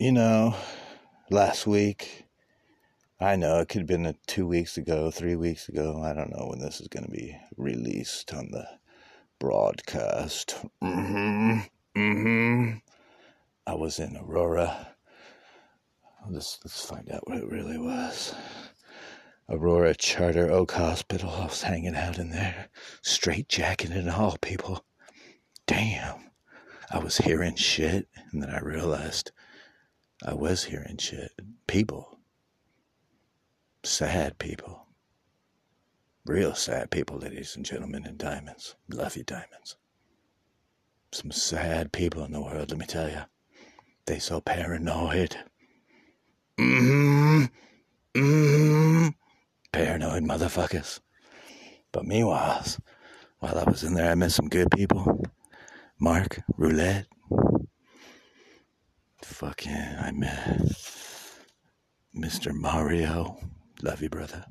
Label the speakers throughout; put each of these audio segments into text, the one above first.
Speaker 1: you know, last week, I know it could have been two weeks ago, three weeks ago. I don't know when this is going to be released on the broadcast. Mm-hmm. Mm-hmm. I was in Aurora. Let's, let's find out what it really was. Aurora Charter Oak Hospital. I was hanging out in there, straight jacking and all, people. Damn. I was hearing shit, and then I realized I was hearing shit. People. Sad people. Real sad people, ladies and gentlemen, and diamonds. Love you, diamonds. Some sad people in the world, let me tell you. They so paranoid. Mm-hmm. Mm-hmm. Paranoid motherfuckers. But meanwhile, while I was in there, I met some good people. Mark, Roulette. Fucking, I met Mr. Mario. Love you, brother.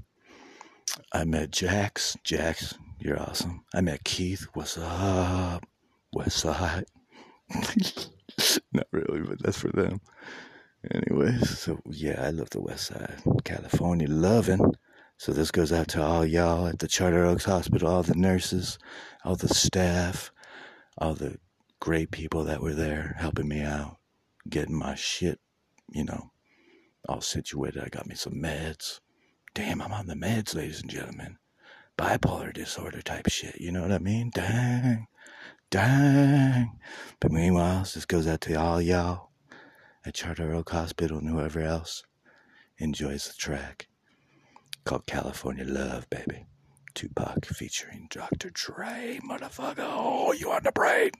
Speaker 1: I met Jax. Jax, you're awesome. I met Keith. What's up? West Side. Not really, but that's for them. Anyways, so yeah, I love the West Side, California, loving. So this goes out to all y'all at the Charter Oaks Hospital, all the nurses, all the staff, all the great people that were there helping me out, getting my shit, you know, all situated. I got me some meds. Damn, I'm on the meds, ladies and gentlemen. Bipolar disorder type shit, you know what I mean? Dang. Dang. But meanwhile, this goes out to all y'all at Charter Oak Hospital and whoever else enjoys the track called California Love, baby. Tupac featuring Dr. Dre, motherfucker. Oh, you on the brain?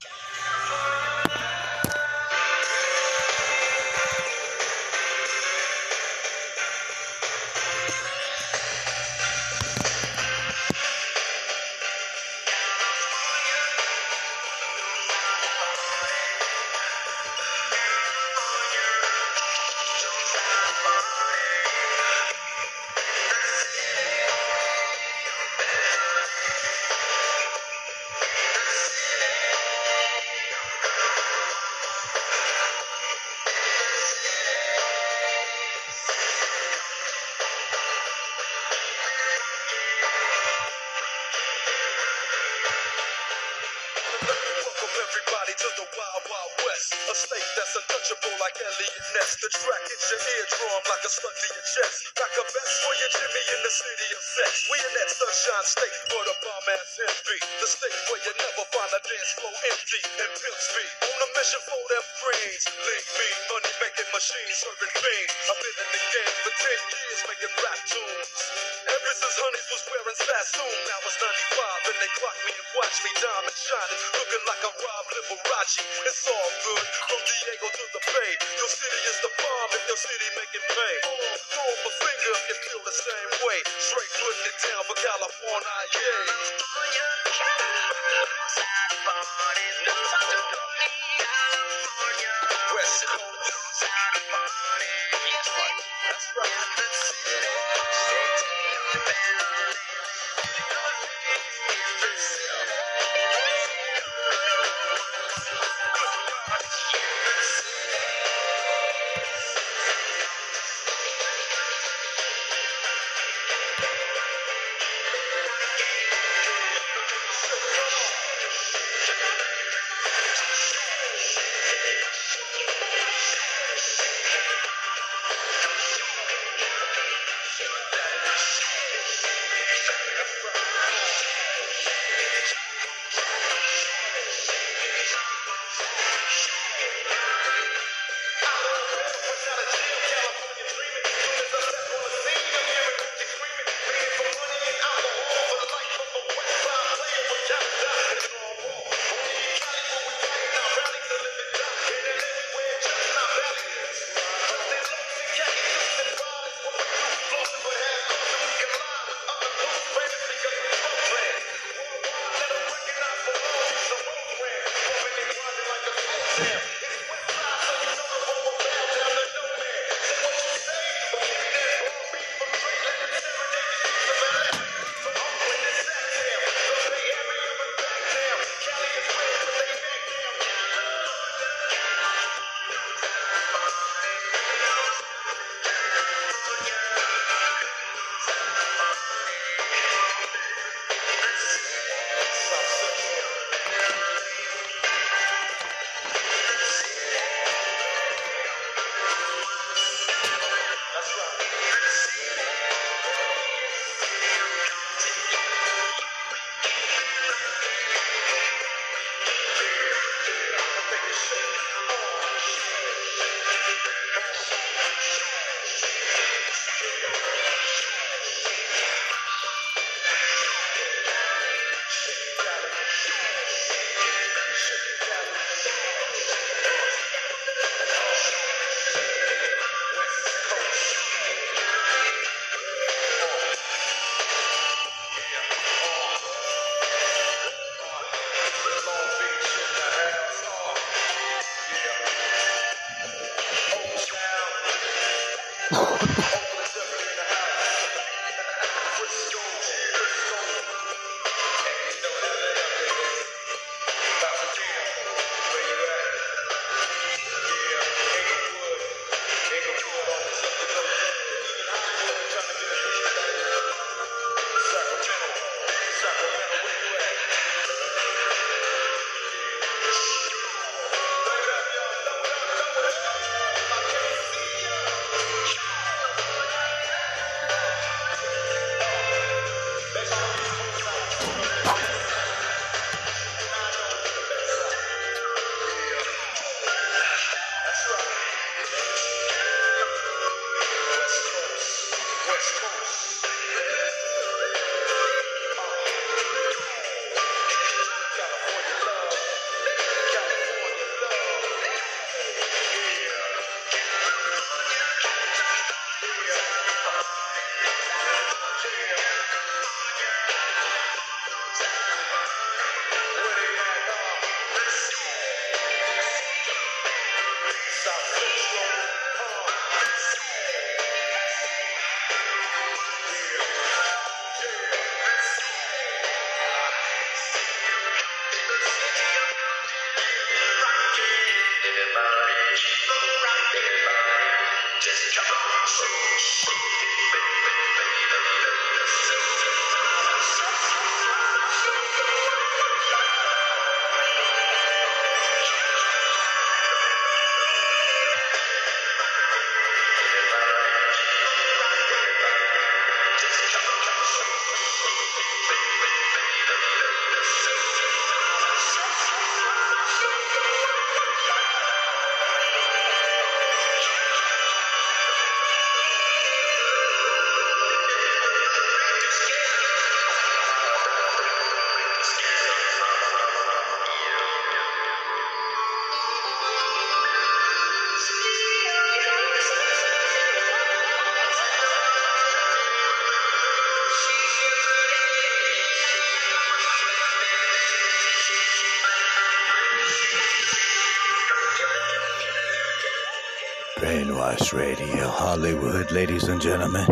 Speaker 1: Radio, Hollywood, ladies and gentlemen.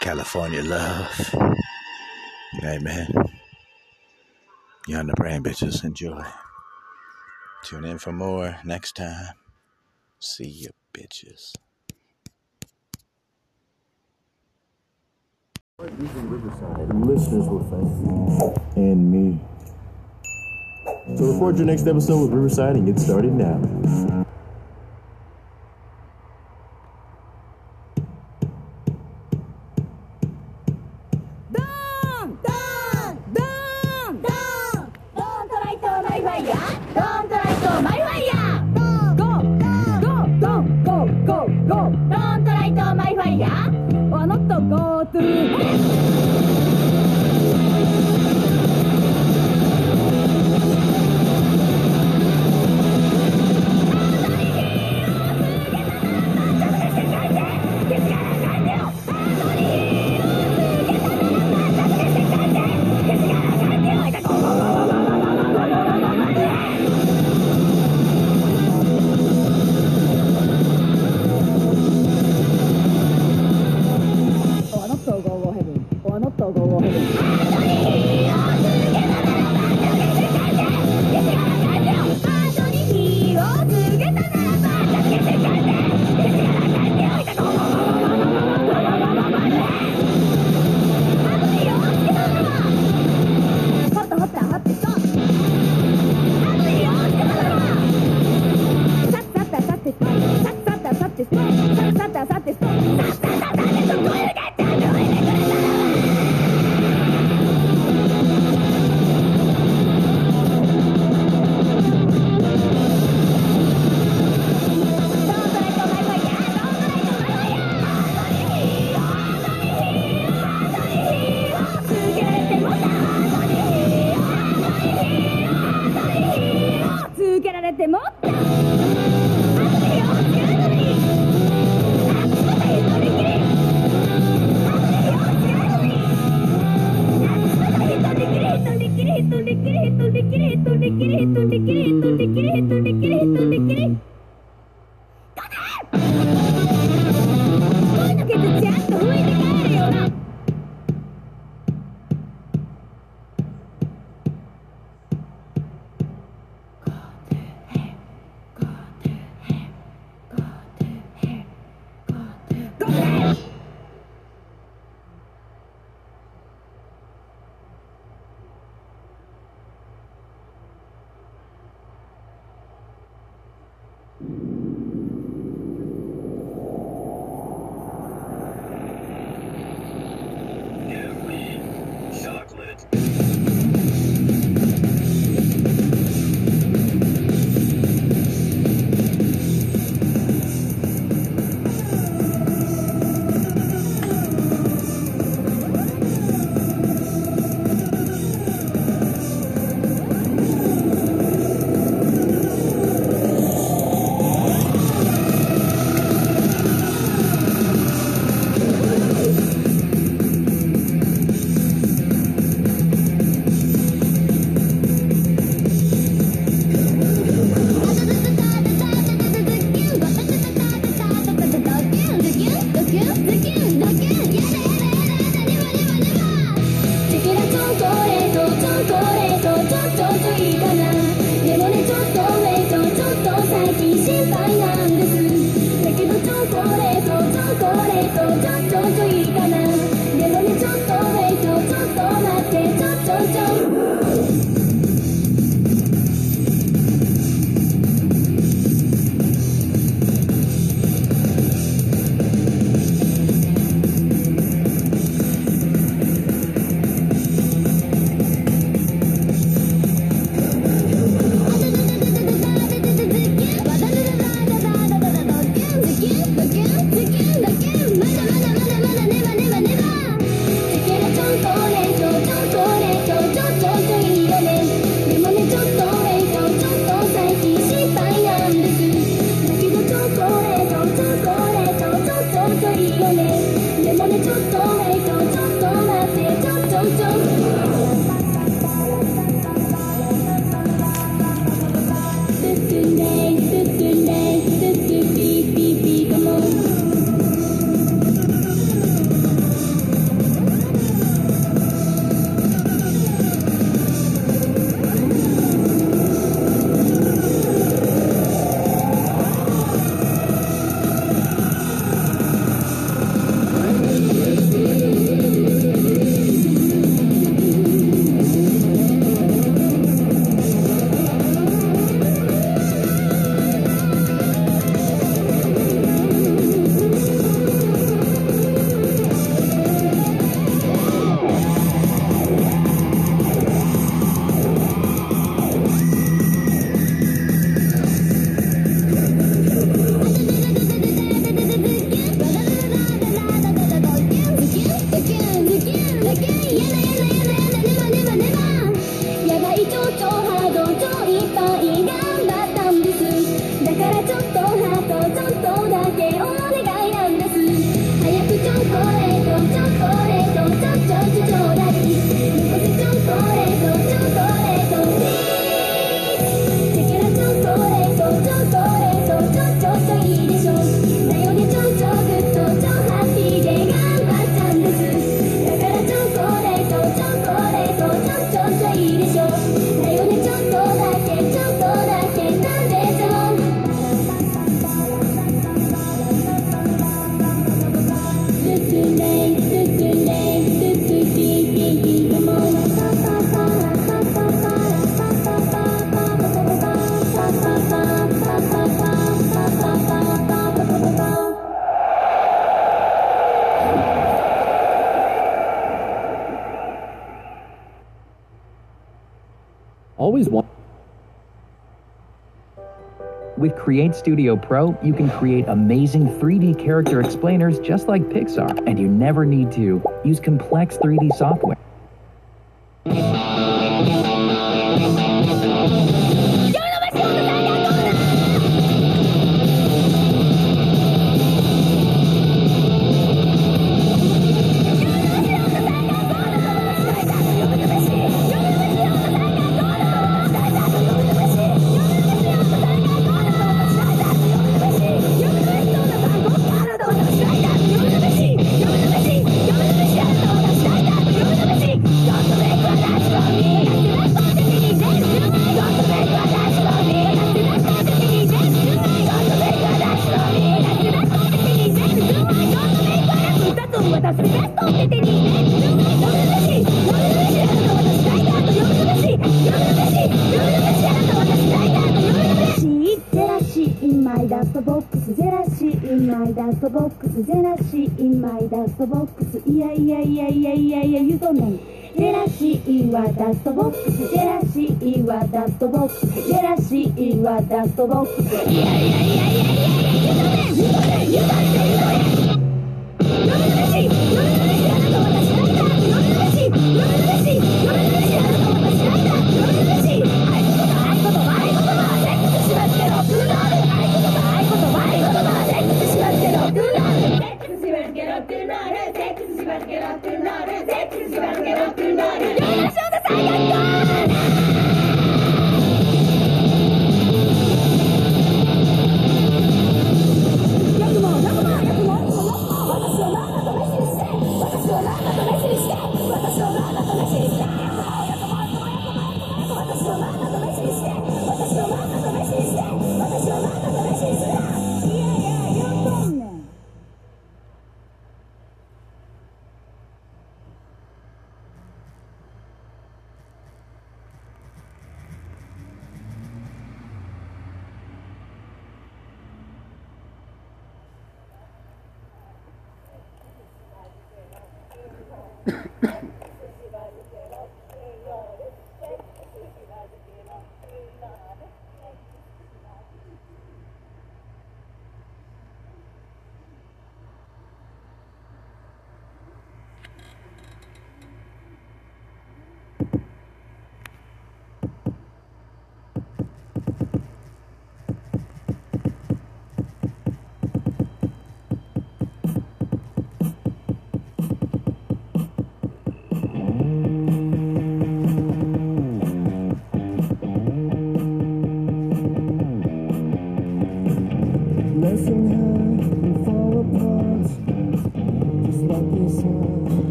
Speaker 1: California love. Amen. You on the brain, bitches. Enjoy. Tune in for more next time. See you, bitches.
Speaker 2: listeners. And me. So record your next episode with Riverside and get started now.
Speaker 3: で
Speaker 2: もっと Create Studio Pro, you can create amazing 3D character explainers just like Pixar, and you never need to use complex 3D software.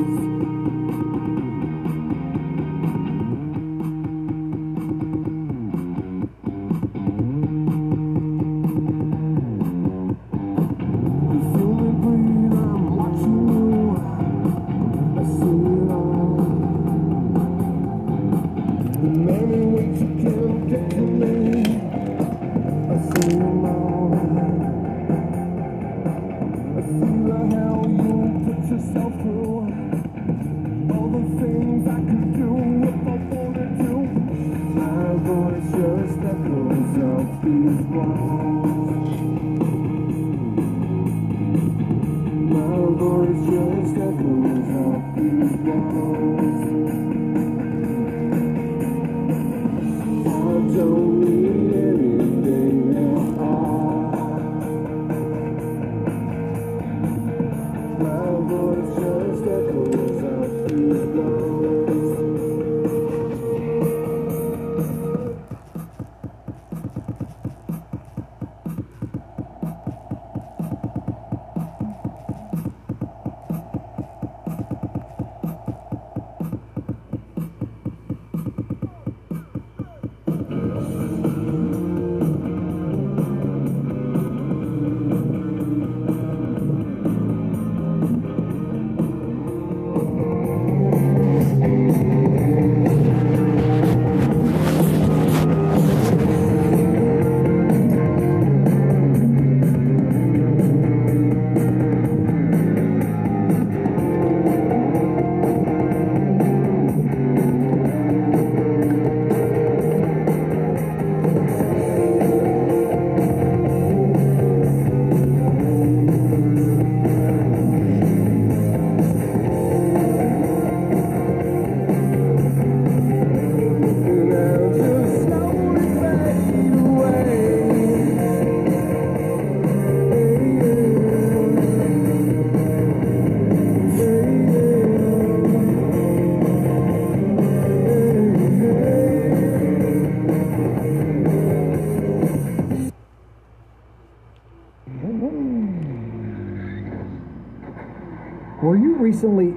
Speaker 4: Walls.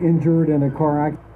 Speaker 5: Injured in a car accident?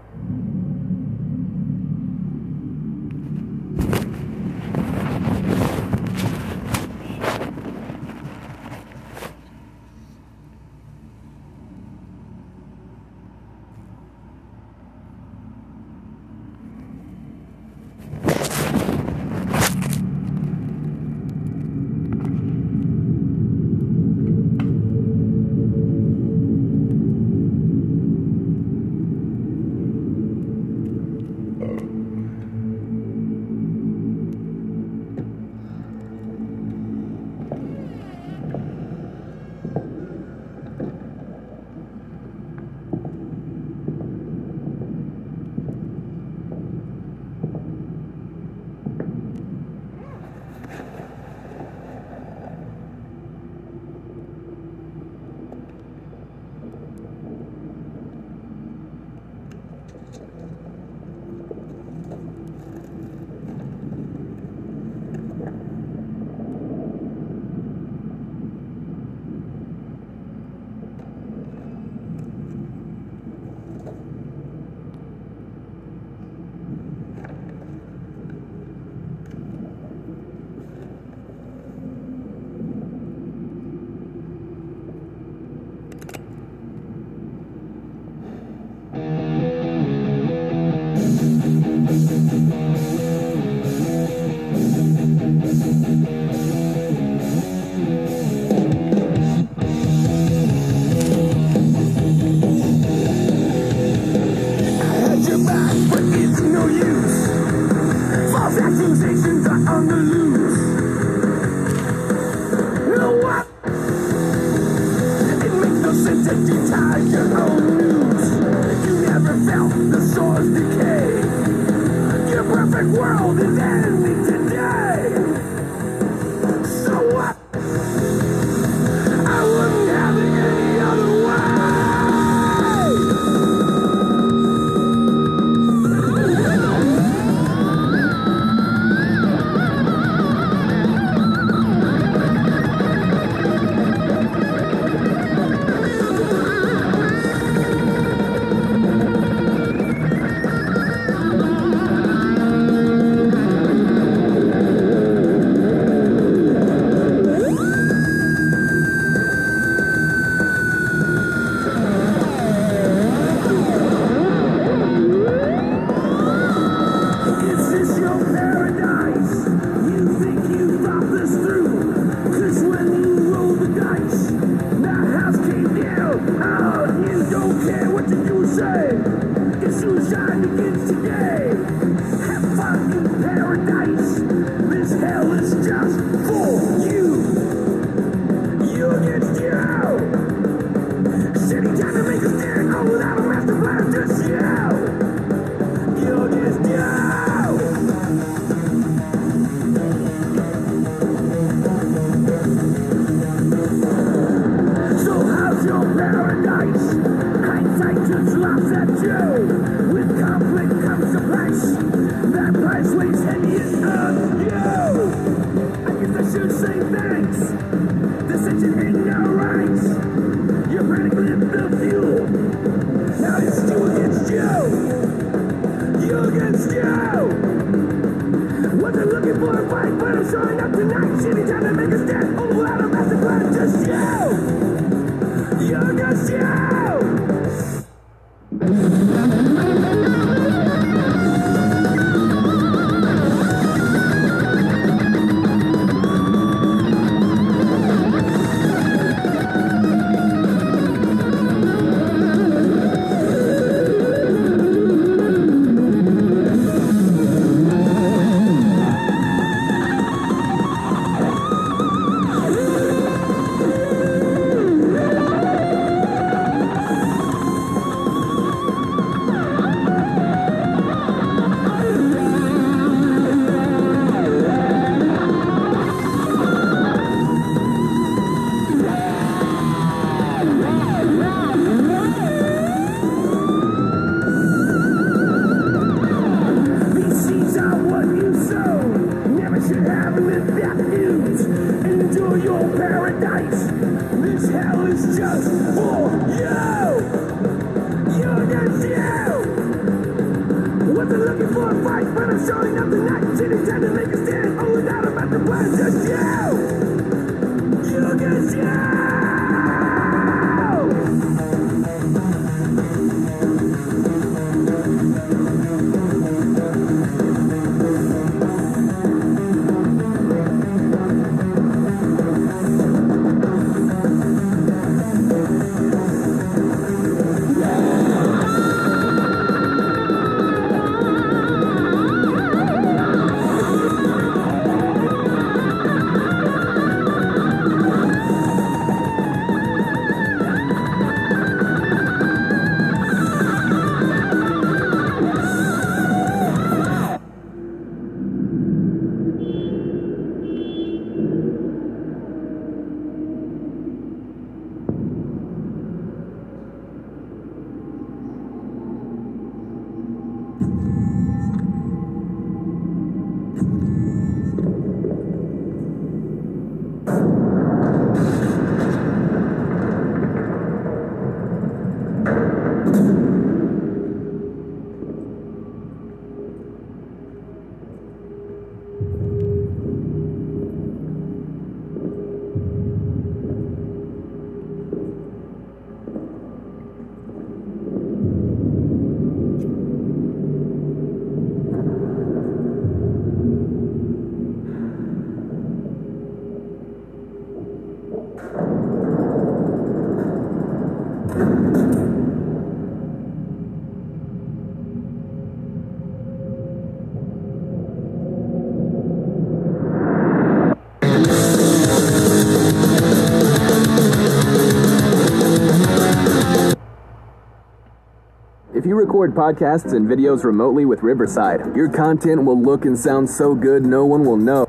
Speaker 4: you
Speaker 2: record podcasts and videos remotely with Riverside, your content will look and sound so good no one will know.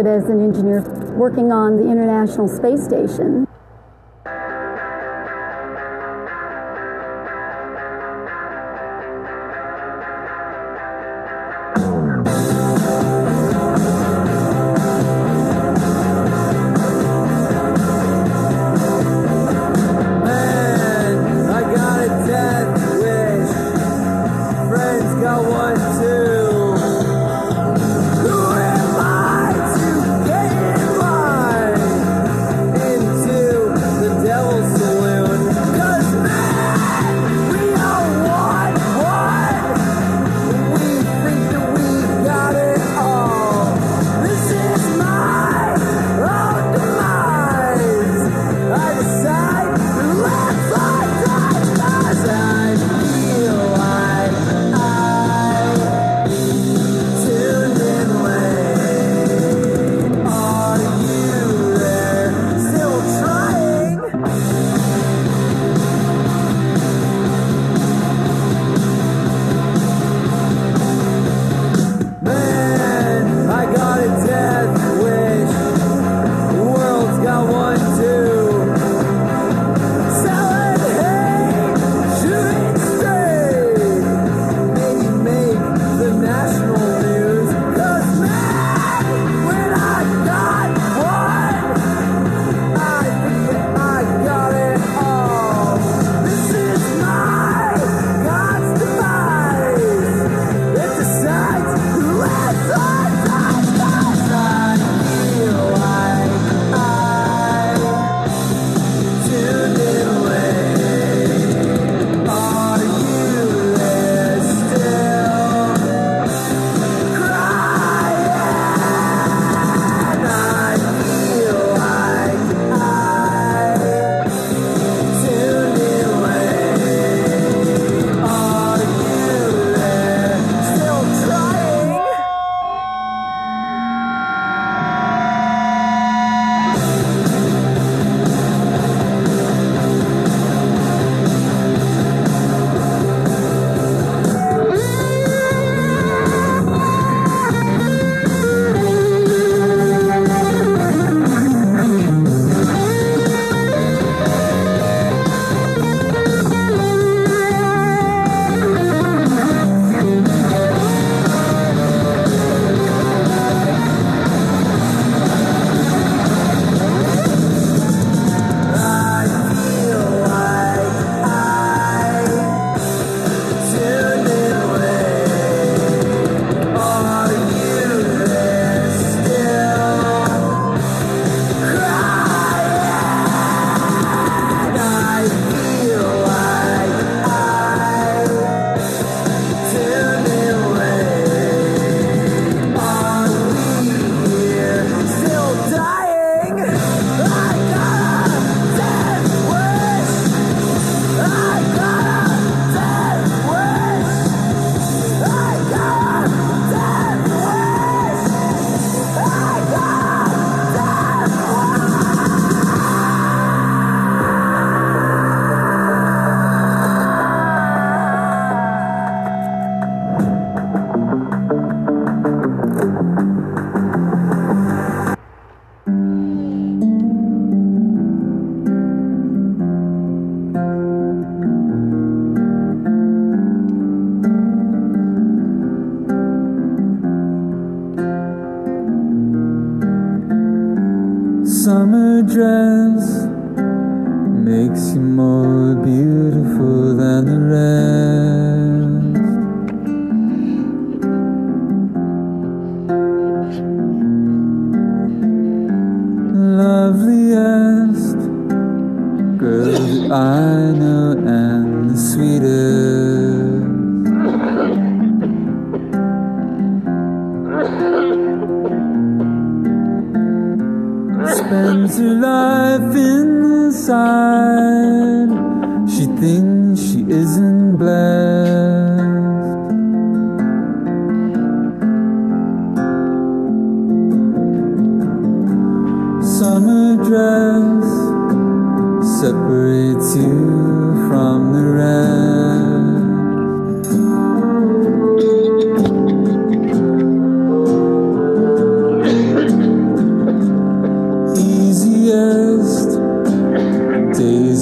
Speaker 6: started as an engineer working on the International Space Station.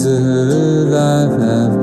Speaker 7: Days of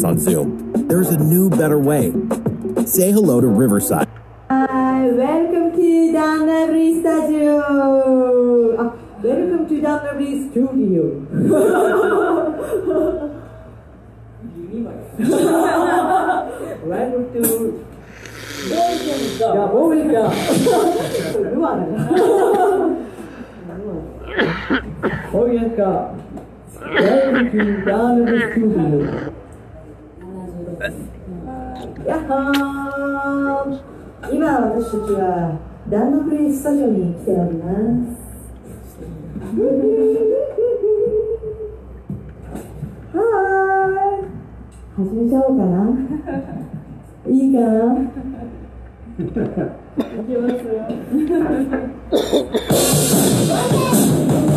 Speaker 8: podcast on Zoom. There's a new, better way. Say hello to Riverside.
Speaker 9: Hi, welcome to Danabri Studio. Uh, welcome to Danabri Studio. welcome to. Yeah, moving down. you are. Welcome to Danabri Studio. 야 호! 今私たちはダンノプレイスタジオに来ております。はーい。始めちゃおうかな。いいかな。いきますよ。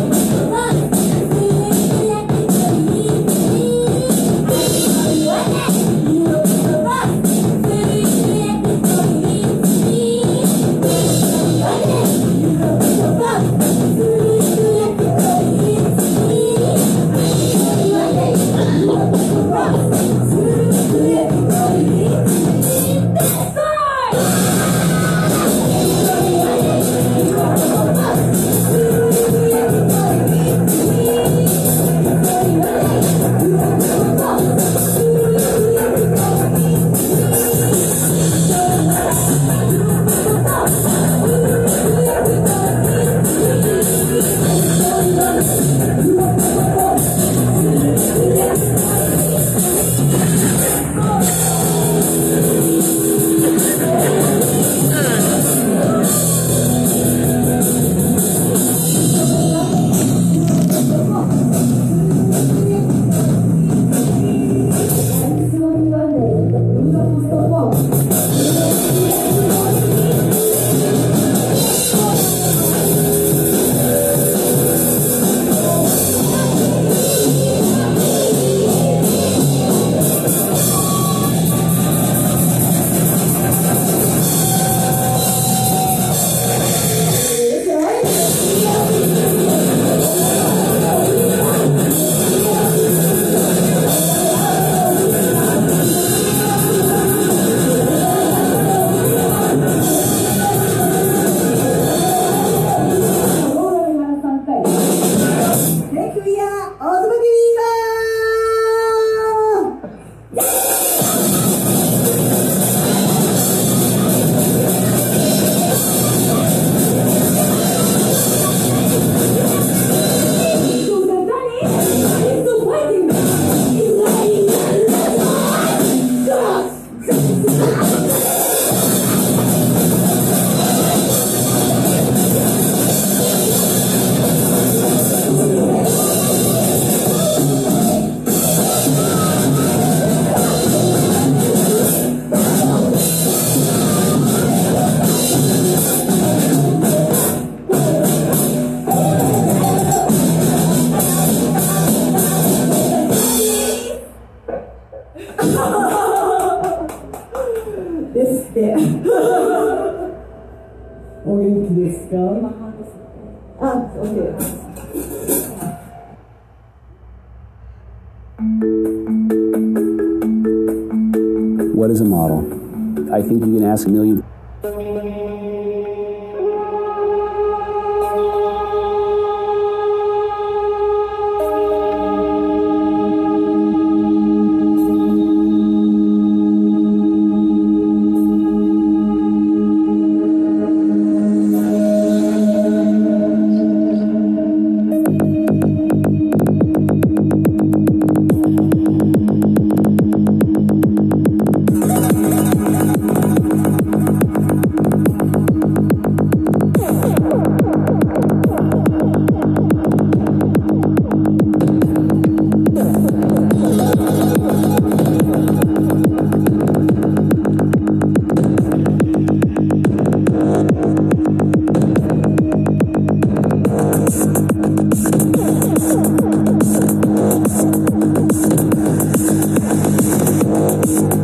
Speaker 10: Thank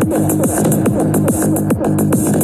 Speaker 10: you.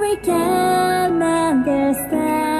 Speaker 11: We
Speaker 2: can understand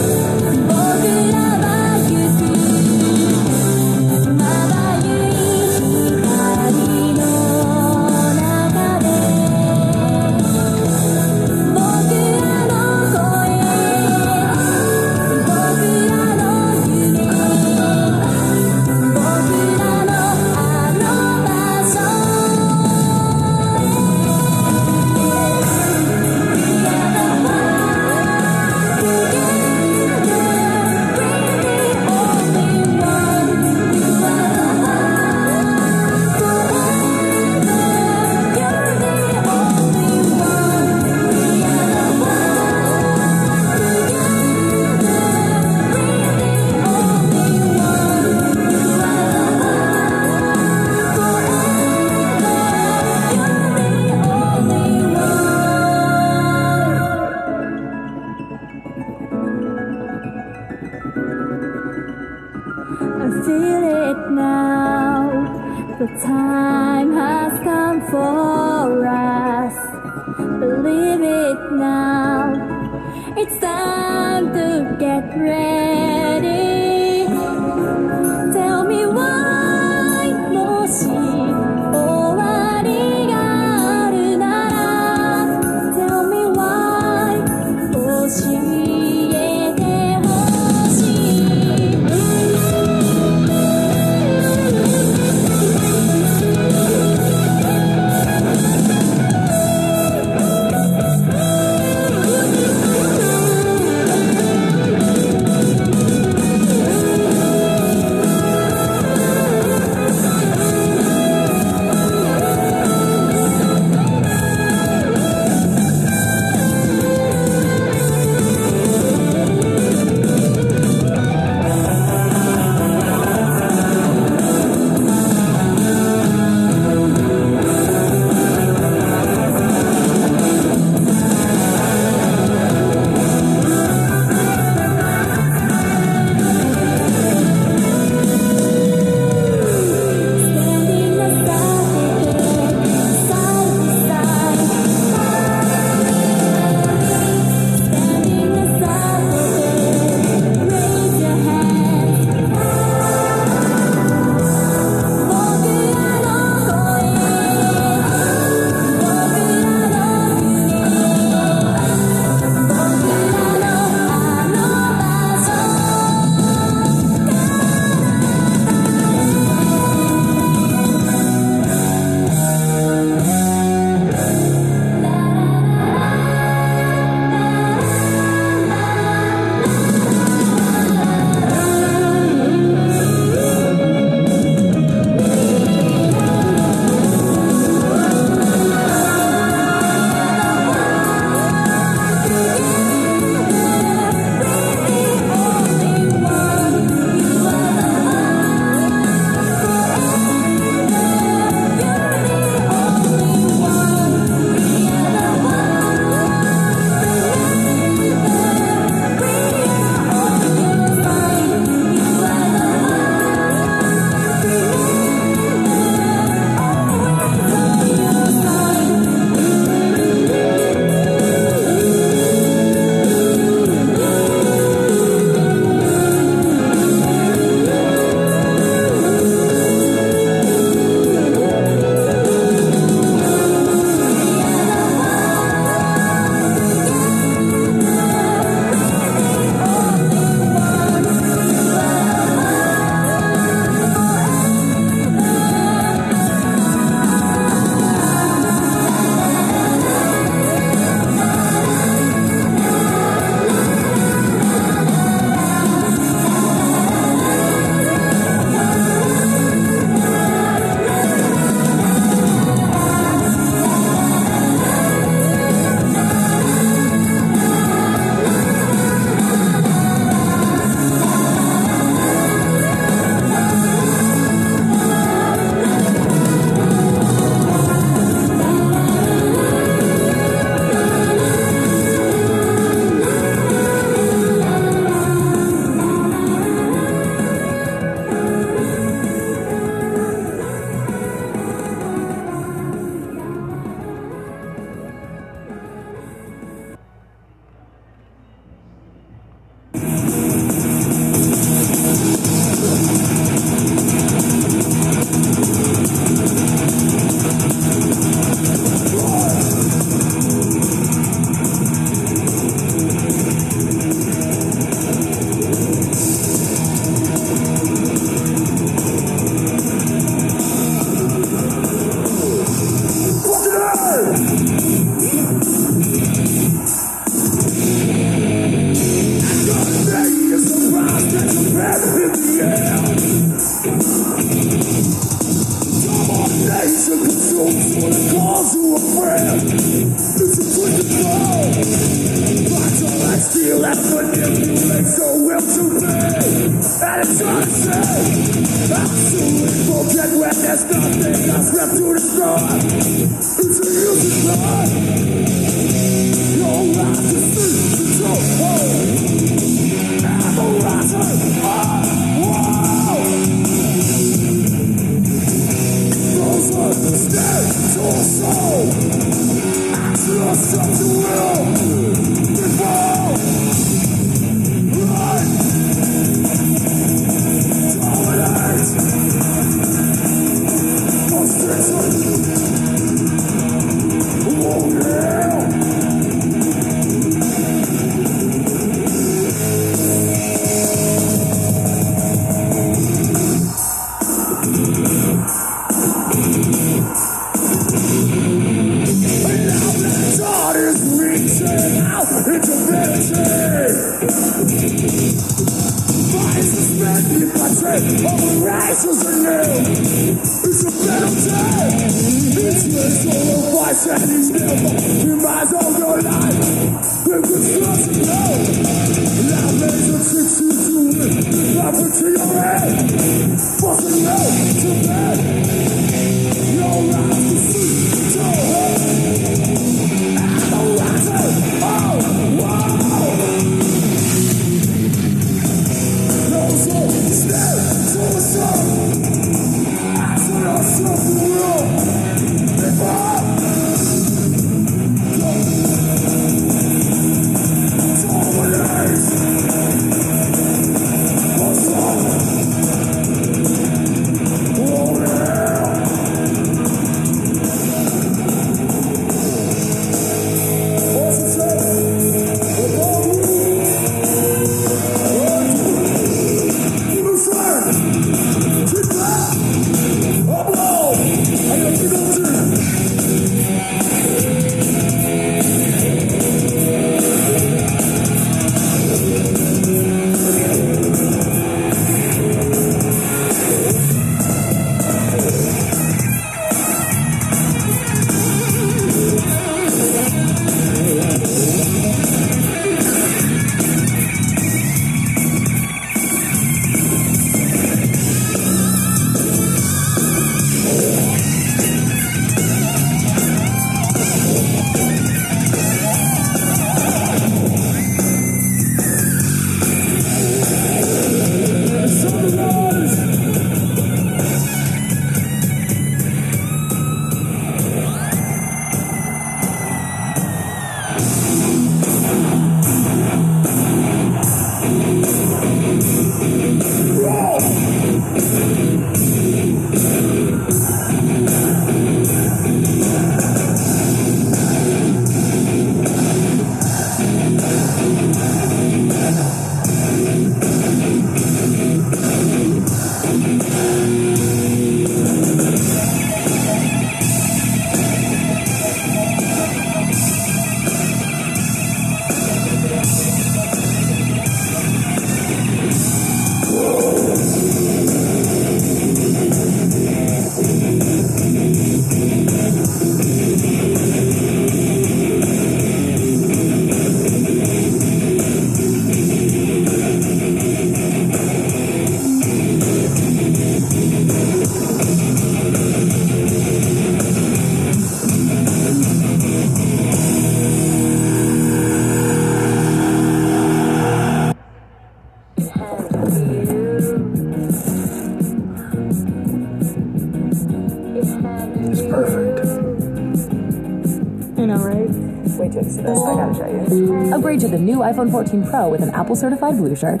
Speaker 2: the
Speaker 12: new iPhone 14 Pro with an Apple certified blue shirt.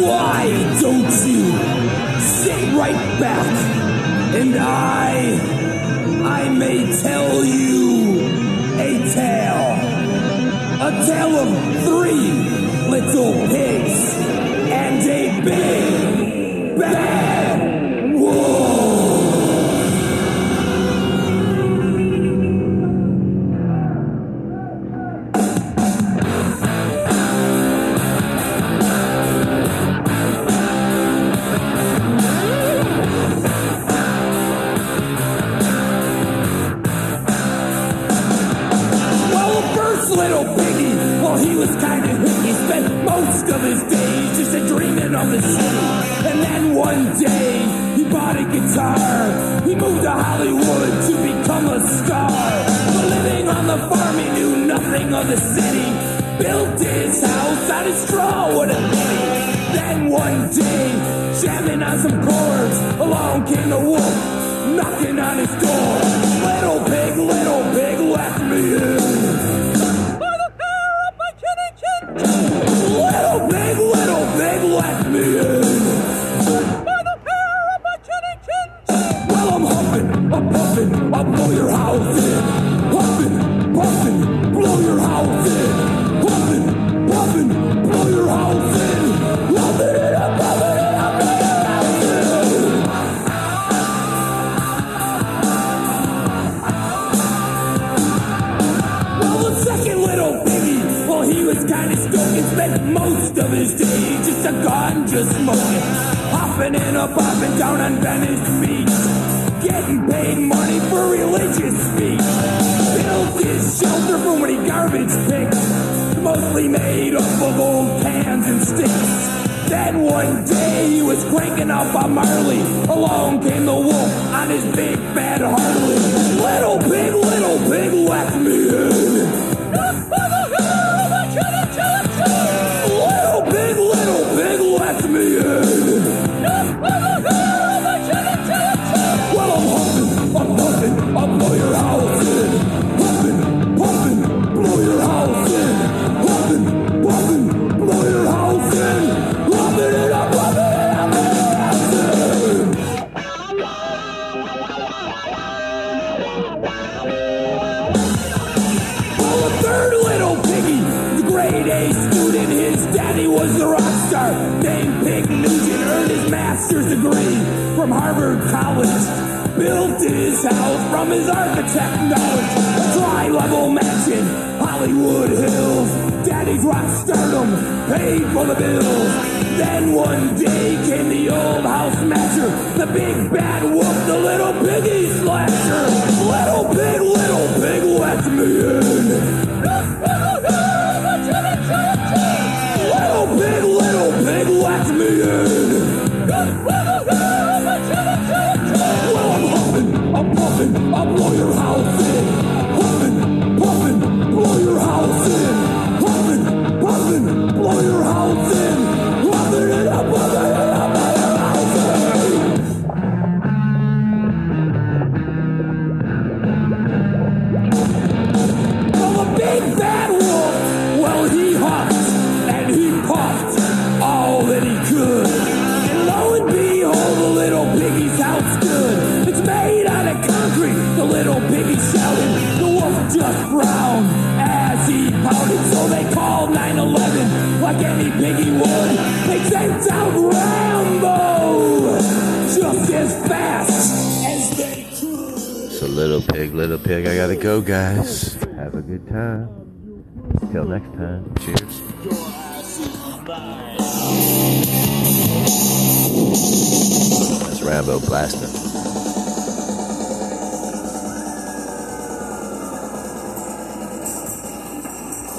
Speaker 5: Why don't you sit right back and I, I may tell you a tale, a tale of three little